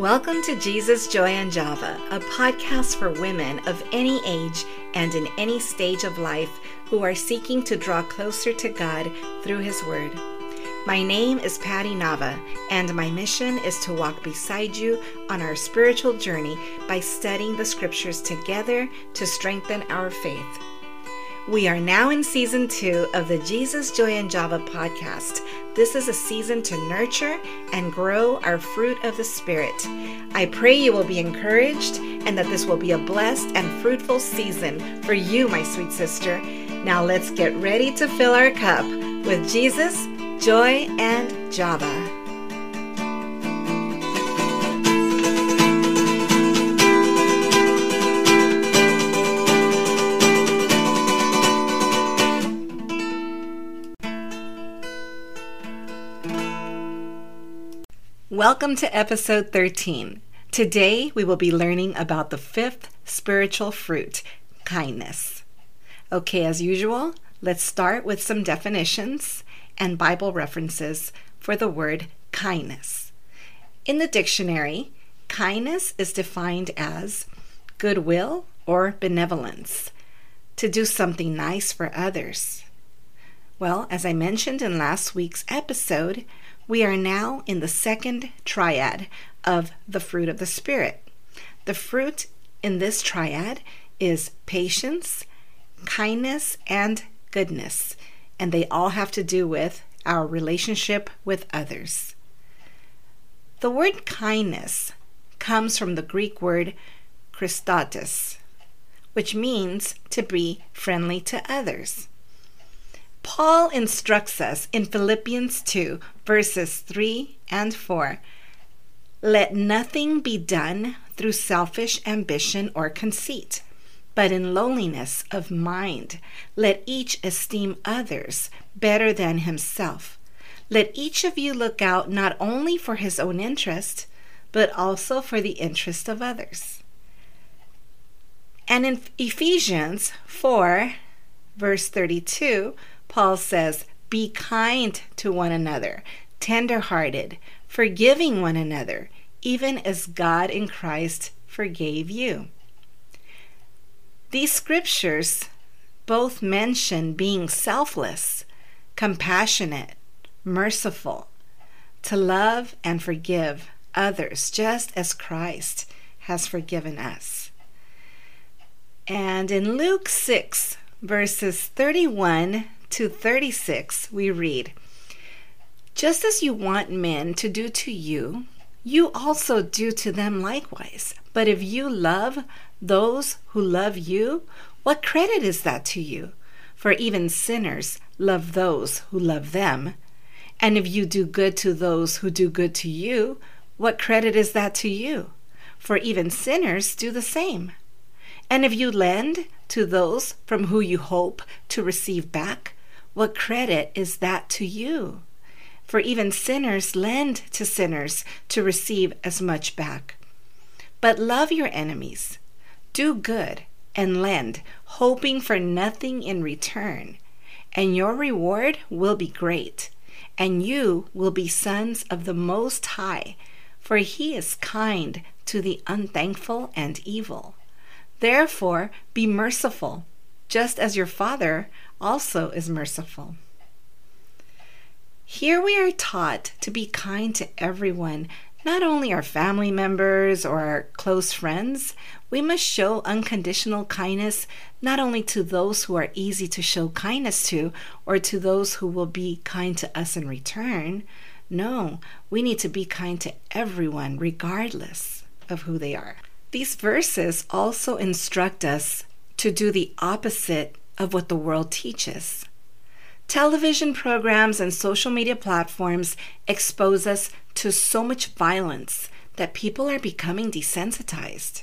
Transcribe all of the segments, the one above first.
Welcome to Jesus Joy and Java, a podcast for women of any age and in any stage of life who are seeking to draw closer to God through His Word. My name is Paty Nava, and my mission is to walk beside you on our spiritual journey by studying the scriptures together to strengthen our faith. We are now in season two of the Jesus Joy and Java podcast. This is a season to nurture and grow our fruit of the Spirit. I pray you will be encouraged and that this will be a blessed and fruitful season for you, my sweet sister. Now let's get ready to fill our cup with Jesus, joy, and Java. Welcome to episode 13. Today we will be learning about the fifth spiritual fruit, kindness. Okay, as usual, let's start with some definitions and Bible references for the word kindness. In the dictionary, kindness is defined as goodwill or benevolence, to do something nice for others. Well, as I mentioned in last week's episode, we are now in the second triad of the fruit of the Spirit. The fruit in this triad is patience, kindness, and goodness, and they all have to do with our relationship with others. The word kindness comes from the Greek word Chrestotes, which means to be friendly to others. Paul instructs us in Philippians 2, verses 3 and 4 Let nothing be done through selfish ambition or conceit, but in lowliness of mind, let each esteem others better than himself. Let each of you look out not only for his own interest, but also for the interest of others. And in Ephesians 4, verse 32, Paul says, Be kind to one another, tender-hearted, forgiving one another, even as God in Christ forgave you. These scriptures both mention being selfless, compassionate, merciful, to love and forgive others just as Christ has forgiven us. And in Luke 6, verses 31 to 36, we read Just as you want men to do to you, you also do to them likewise. But if you love those who love you, what credit is that to you? For even sinners love those who love them. And if you do good to those who do good to you, what credit is that to you? For even sinners do the same. And if you lend to those from whom you hope to receive back, what credit is that to you? For even sinners lend to sinners to receive as much back. But love your enemies, do good, and lend, hoping for nothing in return. And your reward will be great, and you will be sons of the Most High, for He is kind to the unthankful and evil. Therefore, be merciful, just as your Father also is merciful. Here we are taught to be kind to everyone, not only our family members or our close friends. We must show unconditional kindness not only to those who are easy to show kindness to or to those who will be kind to us in return. No, we need to be kind to everyone, regardless of who they are. These verses also instruct us to do the opposite of what the world teaches. Television programs and social media platforms expose us to so much violence that people are becoming desensitized.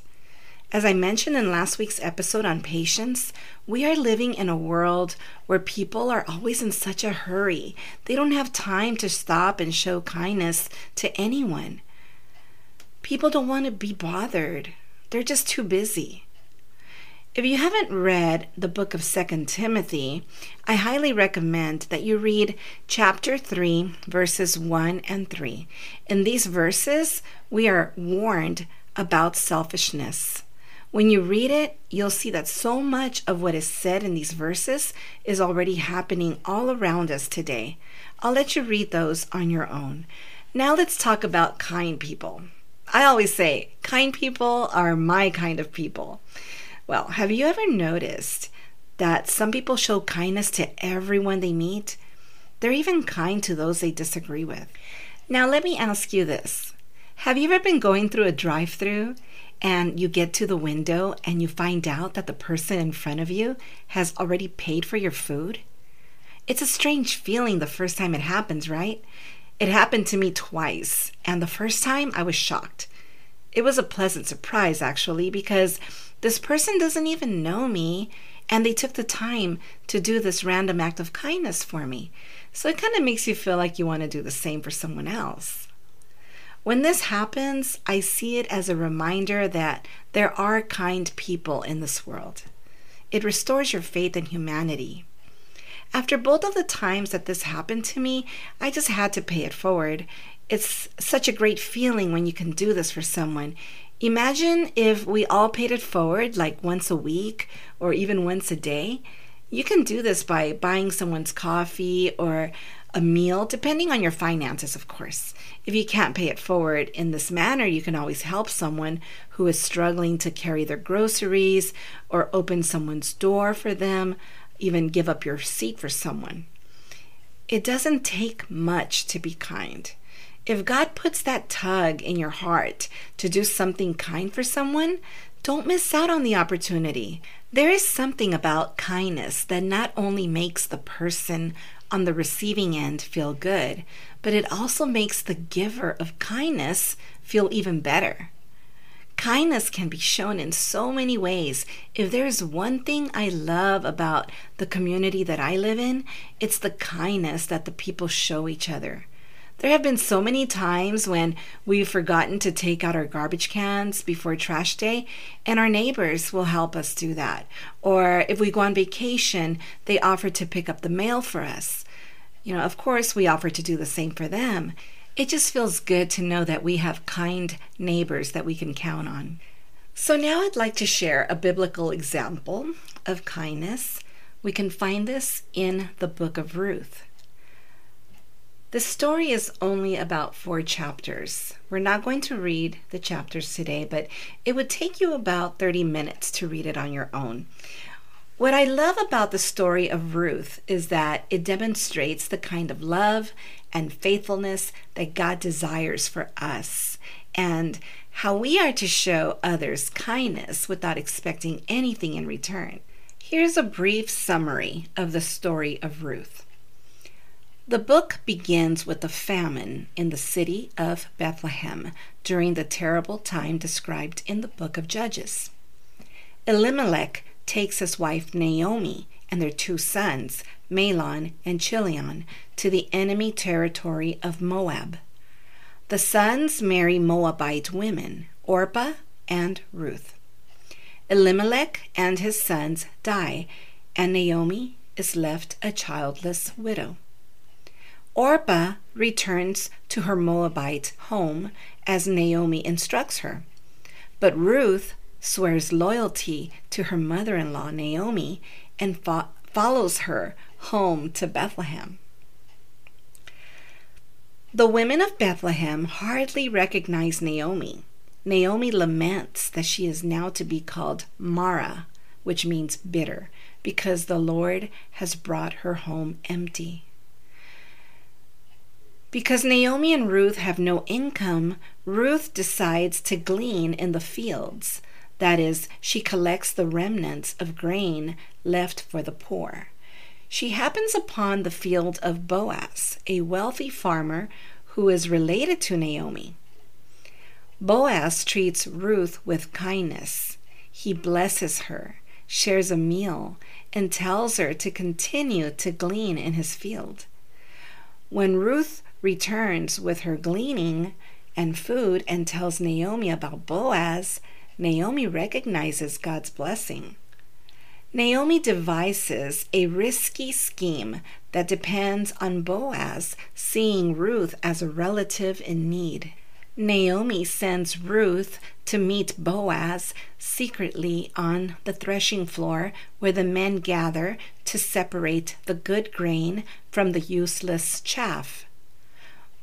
As I mentioned in last week's episode on patience, we are living in a world where people are always in such a hurry. They don't have time to stop and show kindness to anyone. People don't want to be bothered, they're just too busy. If you haven't read the book of Second Timothy, I highly recommend that you read chapter 3, verses 1 and 3. In these verses, we are warned about selfishness. When you read it, you'll see that so much of what is said in these verses is already happening all around us today. I'll let you read those on your own. Now let's talk about kind people. I always say, kind people are my kind of people. Well, have you ever noticed that some people show kindness to everyone they meet? They're even kind to those they disagree with. Now, let me ask you this Have you ever been going through a drive through and you get to the window and you find out that the person in front of you has already paid for your food? It's a strange feeling the first time it happens, right? It happened to me twice, and the first time I was shocked. It was a pleasant surprise, actually, because this person doesn't even know me, and they took the time to do this random act of kindness for me. So it kind of makes you feel like you want to do the same for someone else. When this happens, I see it as a reminder that there are kind people in this world. It restores your faith in humanity. After both of the times that this happened to me, I just had to pay it forward. It's such a great feeling when you can do this for someone. Imagine if we all paid it forward like once a week or even once a day. You can do this by buying someone's coffee or a meal, depending on your finances, of course. If you can't pay it forward in this manner, you can always help someone who is struggling to carry their groceries or open someone's door for them, even give up your seat for someone. It doesn't take much to be kind. If God puts that tug in your heart to do something kind for someone, don't miss out on the opportunity. There is something about kindness that not only makes the person on the receiving end feel good, but it also makes the giver of kindness feel even better. Kindness can be shown in so many ways. If there's one thing I love about the community that I live in, it's the kindness that the people show each other. There have been so many times when we've forgotten to take out our garbage cans before trash day, and our neighbors will help us do that. Or if we go on vacation, they offer to pick up the mail for us. You know, of course, we offer to do the same for them. It just feels good to know that we have kind neighbors that we can count on. So now I'd like to share a biblical example of kindness. We can find this in the book of Ruth. The story is only about four chapters. We're not going to read the chapters today, but it would take you about 30 minutes to read it on your own. What I love about the story of Ruth is that it demonstrates the kind of love and faithfulness that God desires for us and how we are to show others kindness without expecting anything in return. Here's a brief summary of the story of Ruth. The book begins with a famine in the city of Bethlehem during the terrible time described in the book of Judges. Elimelech takes his wife Naomi and their two sons, Mahlon and Chilion, to the enemy territory of Moab. The sons marry Moabite women, Orpah and Ruth. Elimelech and his sons die, and Naomi is left a childless widow. Orpah returns to her Moabite home as Naomi instructs her. But Ruth swears loyalty to her mother in law, Naomi, and fo- follows her home to Bethlehem. The women of Bethlehem hardly recognize Naomi. Naomi laments that she is now to be called Mara, which means bitter, because the Lord has brought her home empty. Because Naomi and Ruth have no income, Ruth decides to glean in the fields. That is, she collects the remnants of grain left for the poor. She happens upon the field of Boaz, a wealthy farmer who is related to Naomi. Boaz treats Ruth with kindness. He blesses her, shares a meal, and tells her to continue to glean in his field. When Ruth returns with her gleaning and food and tells Naomi about Boaz, Naomi recognizes God's blessing. Naomi devises a risky scheme that depends on Boaz seeing Ruth as a relative in need. Naomi sends Ruth to meet Boaz secretly on the threshing floor where the men gather to separate the good grain from the useless chaff.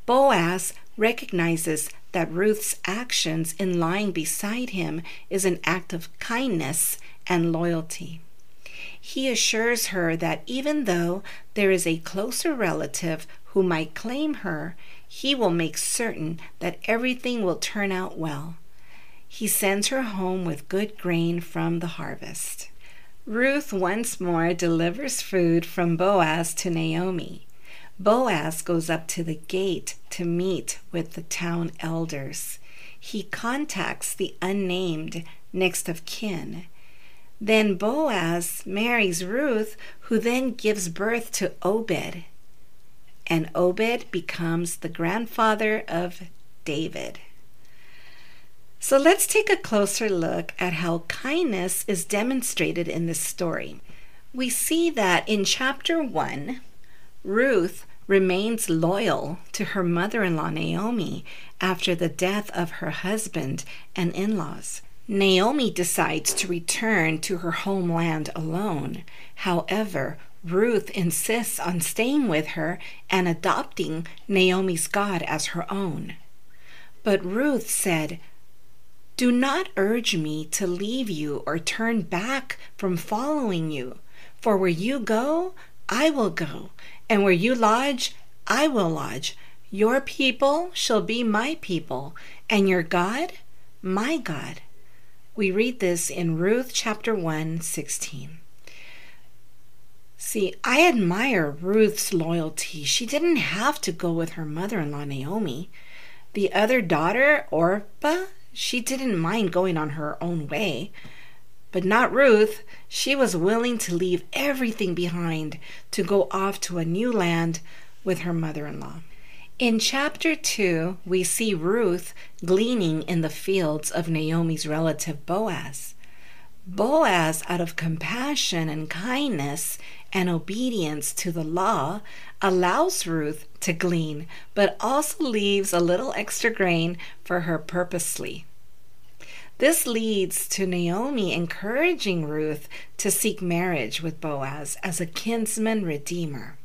Boaz recognizes that Ruth's actions in lying beside him is an act of kindness and loyalty. He assures her that even though there is a closer relative who might claim her, he will make certain that everything will turn out well. He sends her home with good grain from the harvest. Ruth once more delivers food from Boaz to Naomi. Boaz goes up to the gate to meet with the town elders. He contacts the unnamed next of kin. Then Boaz marries Ruth, who then gives birth to Obed. And Obed becomes the grandfather of David. So let's take a closer look at how kindness is demonstrated in this story. We see that in chapter 1, Ruth remains loyal to her mother in law Naomi after the death of her husband and in laws. Naomi decides to return to her homeland alone. However, Ruth insists on staying with her and adopting Naomi's God as her own. But Ruth said, Do not urge me to leave you or turn back from following you, for where you go, I will go, and where you lodge, I will lodge. Your people shall be my people, and your God, my God. We read this in Ruth chapter 1, 16. See, I admire Ruth's loyalty. She didn't have to go with her mother in law, Naomi. The other daughter, Orpah, she didn't mind going on her own way. But not Ruth. She was willing to leave everything behind to go off to a new land with her mother in law. In chapter 2, we see Ruth gleaning in the fields of Naomi's relative Boaz. Boaz, out of compassion and kindness and obedience to the law, allows Ruth to glean, but also leaves a little extra grain for her purposely. This leads to Naomi encouraging Ruth to seek marriage with Boaz as a kinsman redeemer.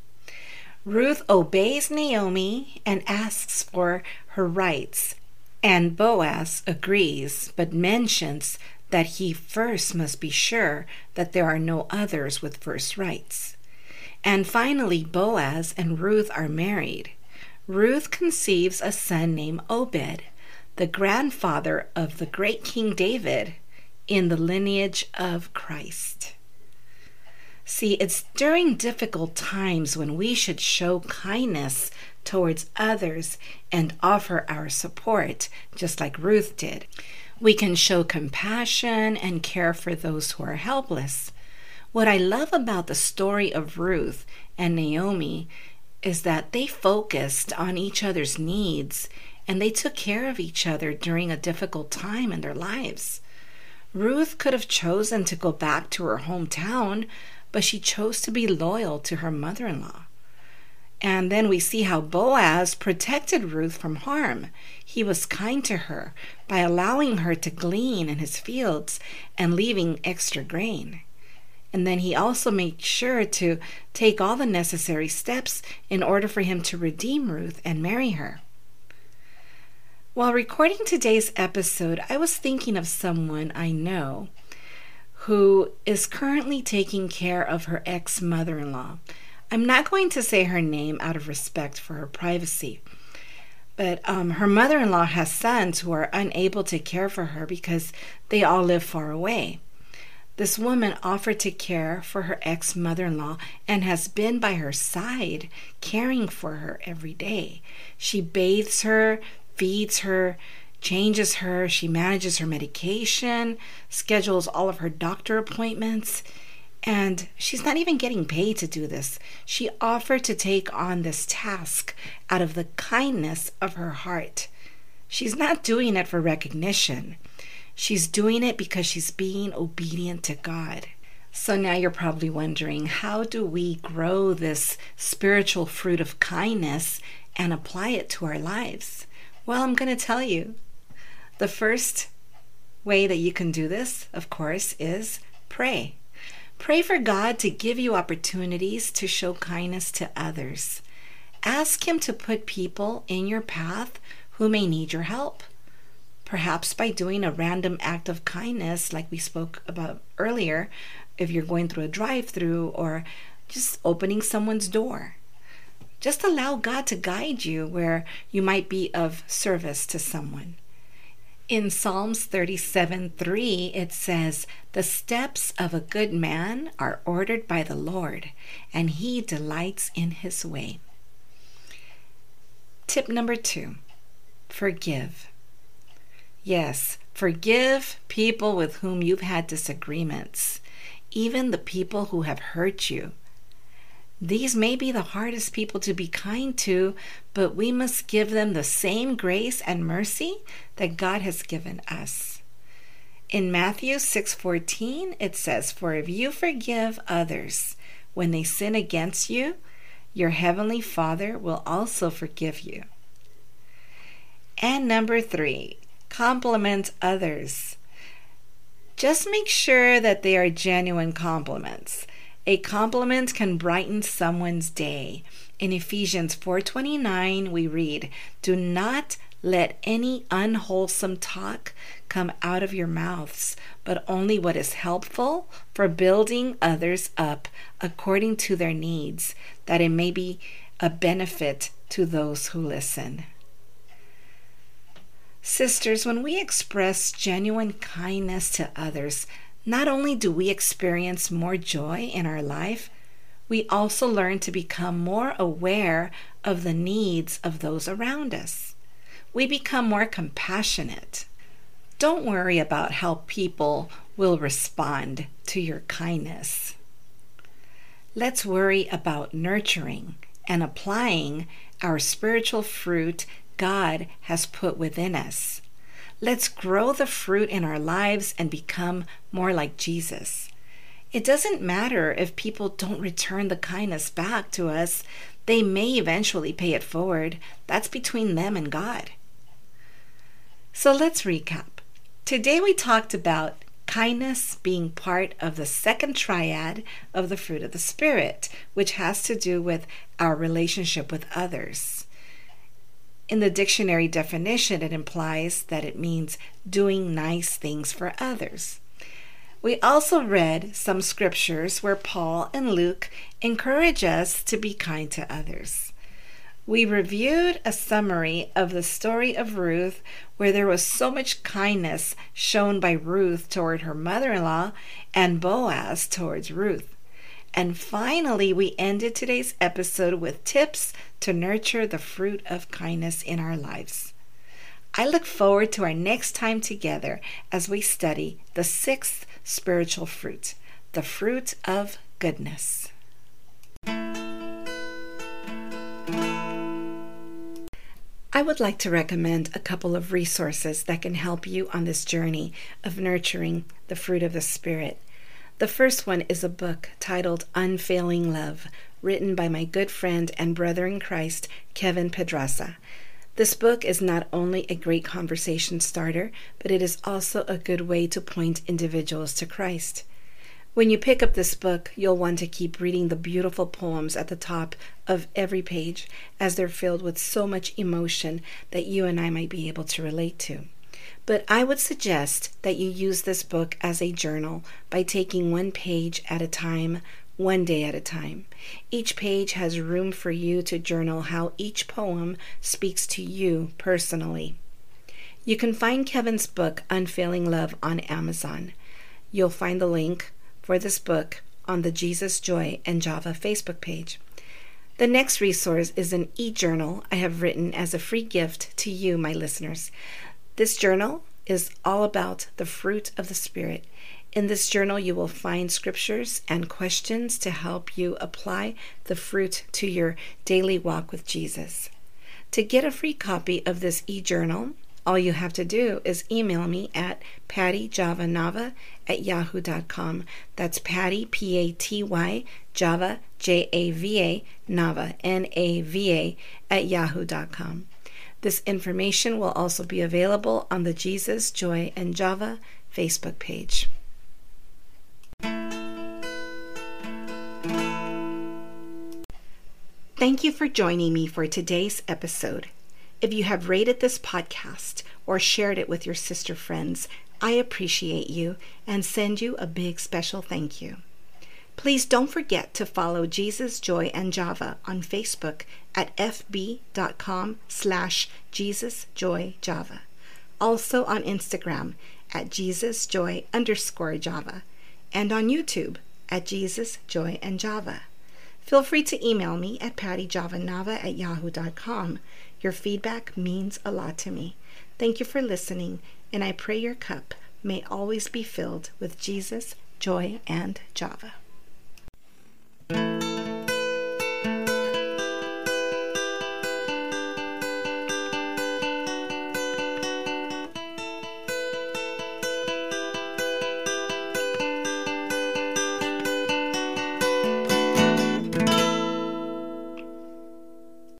Ruth obeys Naomi and asks for her rights, and Boaz agrees but mentions that he first must be sure that there are no others with first rights. And finally, Boaz and Ruth are married. Ruth conceives a son named Obed the grandfather of the great King David in the lineage of Christ. See, it's during difficult times when we should show kindness towards others and offer our support, just like Ruth did. We can show compassion and care for those who are helpless. What I love about the story of Ruth and Naomi is that they focused on each other's needs and they took care of each other during a difficult time in their lives. Ruth could have chosen to go back to her hometown, but she chose to be loyal to her mother in law. And then we see how Boaz protected Ruth from harm. He was kind to her by allowing her to glean in his fields and leaving extra grain. And then he also made sure to take all the necessary steps in order for him to redeem Ruth and marry her. While recording today's episode, I was thinking of someone I know who is currently taking care of her ex mother in law. I'm not going to say her name out of respect for her privacy, but um, her mother in law has sons who are unable to care for her because they all live far away. This woman offered to care for her ex mother in law and has been by her side, caring for her every day. She bathes her, feeds her, changes her, she manages her medication, schedules all of her doctor appointments, and she's not even getting paid to do this. She offered to take on this task out of the kindness of her heart. She's not doing it for recognition. She's doing it because she's being obedient to God. So now you're probably wondering how do we grow this spiritual fruit of kindness and apply it to our lives? Well, I'm going to tell you. The first way that you can do this, of course, is pray. Pray for God to give you opportunities to show kindness to others. Ask Him to put people in your path who may need your help. Perhaps by doing a random act of kindness, like we spoke about earlier, if you're going through a drive through or just opening someone's door. Just allow God to guide you where you might be of service to someone. In Psalms 37 3, it says, The steps of a good man are ordered by the Lord, and he delights in his way. Tip number two forgive. Yes, forgive people with whom you've had disagreements even the people who have hurt you. These may be the hardest people to be kind to, but we must give them the same grace and mercy that God has given us. In Matthew 6:14 it says, "For if you forgive others when they sin against you, your heavenly Father will also forgive you." And number 3, compliment others. Just make sure that they are genuine compliments. A compliment can brighten someone's day. In Ephesians 4:29 we read, "Do not let any unwholesome talk come out of your mouths, but only what is helpful for building others up according to their needs, that it may be a benefit to those who listen." Sisters, when we express genuine kindness to others, not only do we experience more joy in our life, we also learn to become more aware of the needs of those around us. We become more compassionate. Don't worry about how people will respond to your kindness. Let's worry about nurturing and applying our spiritual fruit God has put within us. Let's grow the fruit in our lives and become more like Jesus. It doesn't matter if people don't return the kindness back to us, they may eventually pay it forward. That's between them and God. So let's recap. Today we talked about kindness being part of the second triad of the fruit of the Spirit, which has to do with our relationship with others. In the dictionary definition, it implies that it means doing nice things for others. We also read some scriptures where Paul and Luke encourage us to be kind to others. We reviewed a summary of the story of Ruth, where there was so much kindness shown by Ruth toward her mother in law and Boaz towards Ruth. And finally, we ended today's episode with tips to nurture the fruit of kindness in our lives. I look forward to our next time together as we study the sixth spiritual fruit, the fruit of goodness. I would like to recommend a couple of resources that can help you on this journey of nurturing the fruit of the Spirit. The first one is a book titled Unfailing Love, written by my good friend and brother in Christ, Kevin Pedraza. This book is not only a great conversation starter, but it is also a good way to point individuals to Christ. When you pick up this book, you'll want to keep reading the beautiful poems at the top of every page, as they're filled with so much emotion that you and I might be able to relate to. But I would suggest that you use this book as a journal by taking one page at a time, one day at a time. Each page has room for you to journal how each poem speaks to you personally. You can find Kevin's book, Unfailing Love, on Amazon. You'll find the link for this book on the Jesus Joy and Java Facebook page. The next resource is an e journal I have written as a free gift to you, my listeners. This journal is all about the fruit of the Spirit. In this journal, you will find scriptures and questions to help you apply the fruit to your daily walk with Jesus. To get a free copy of this e journal, All you have to do is email me at patyjavanava at yahoo.com. That's Paty, P A T Y, Java, J A V A, Nava, N A V A, at yahoo.com. This information will also be available on the Jesus, Joy, and Java Facebook page. Thank you for joining me for today's episode. If you have rated this podcast or shared it with your sister friends, I appreciate you and send you a big special thank you. Please don't forget to follow Jesus, Joy, and Java on Facebook at fb.com slash Jesus, Joy, Java. Also on Instagram at Jesus, Joy underscore Java. And on YouTube at Jesus, Joy, and Java. Feel free to email me at patyjavanava at yahoo.com. Your feedback means a lot to me. Thank you for listening, and I pray your cup may always be filled with Jesus, joy, and Java.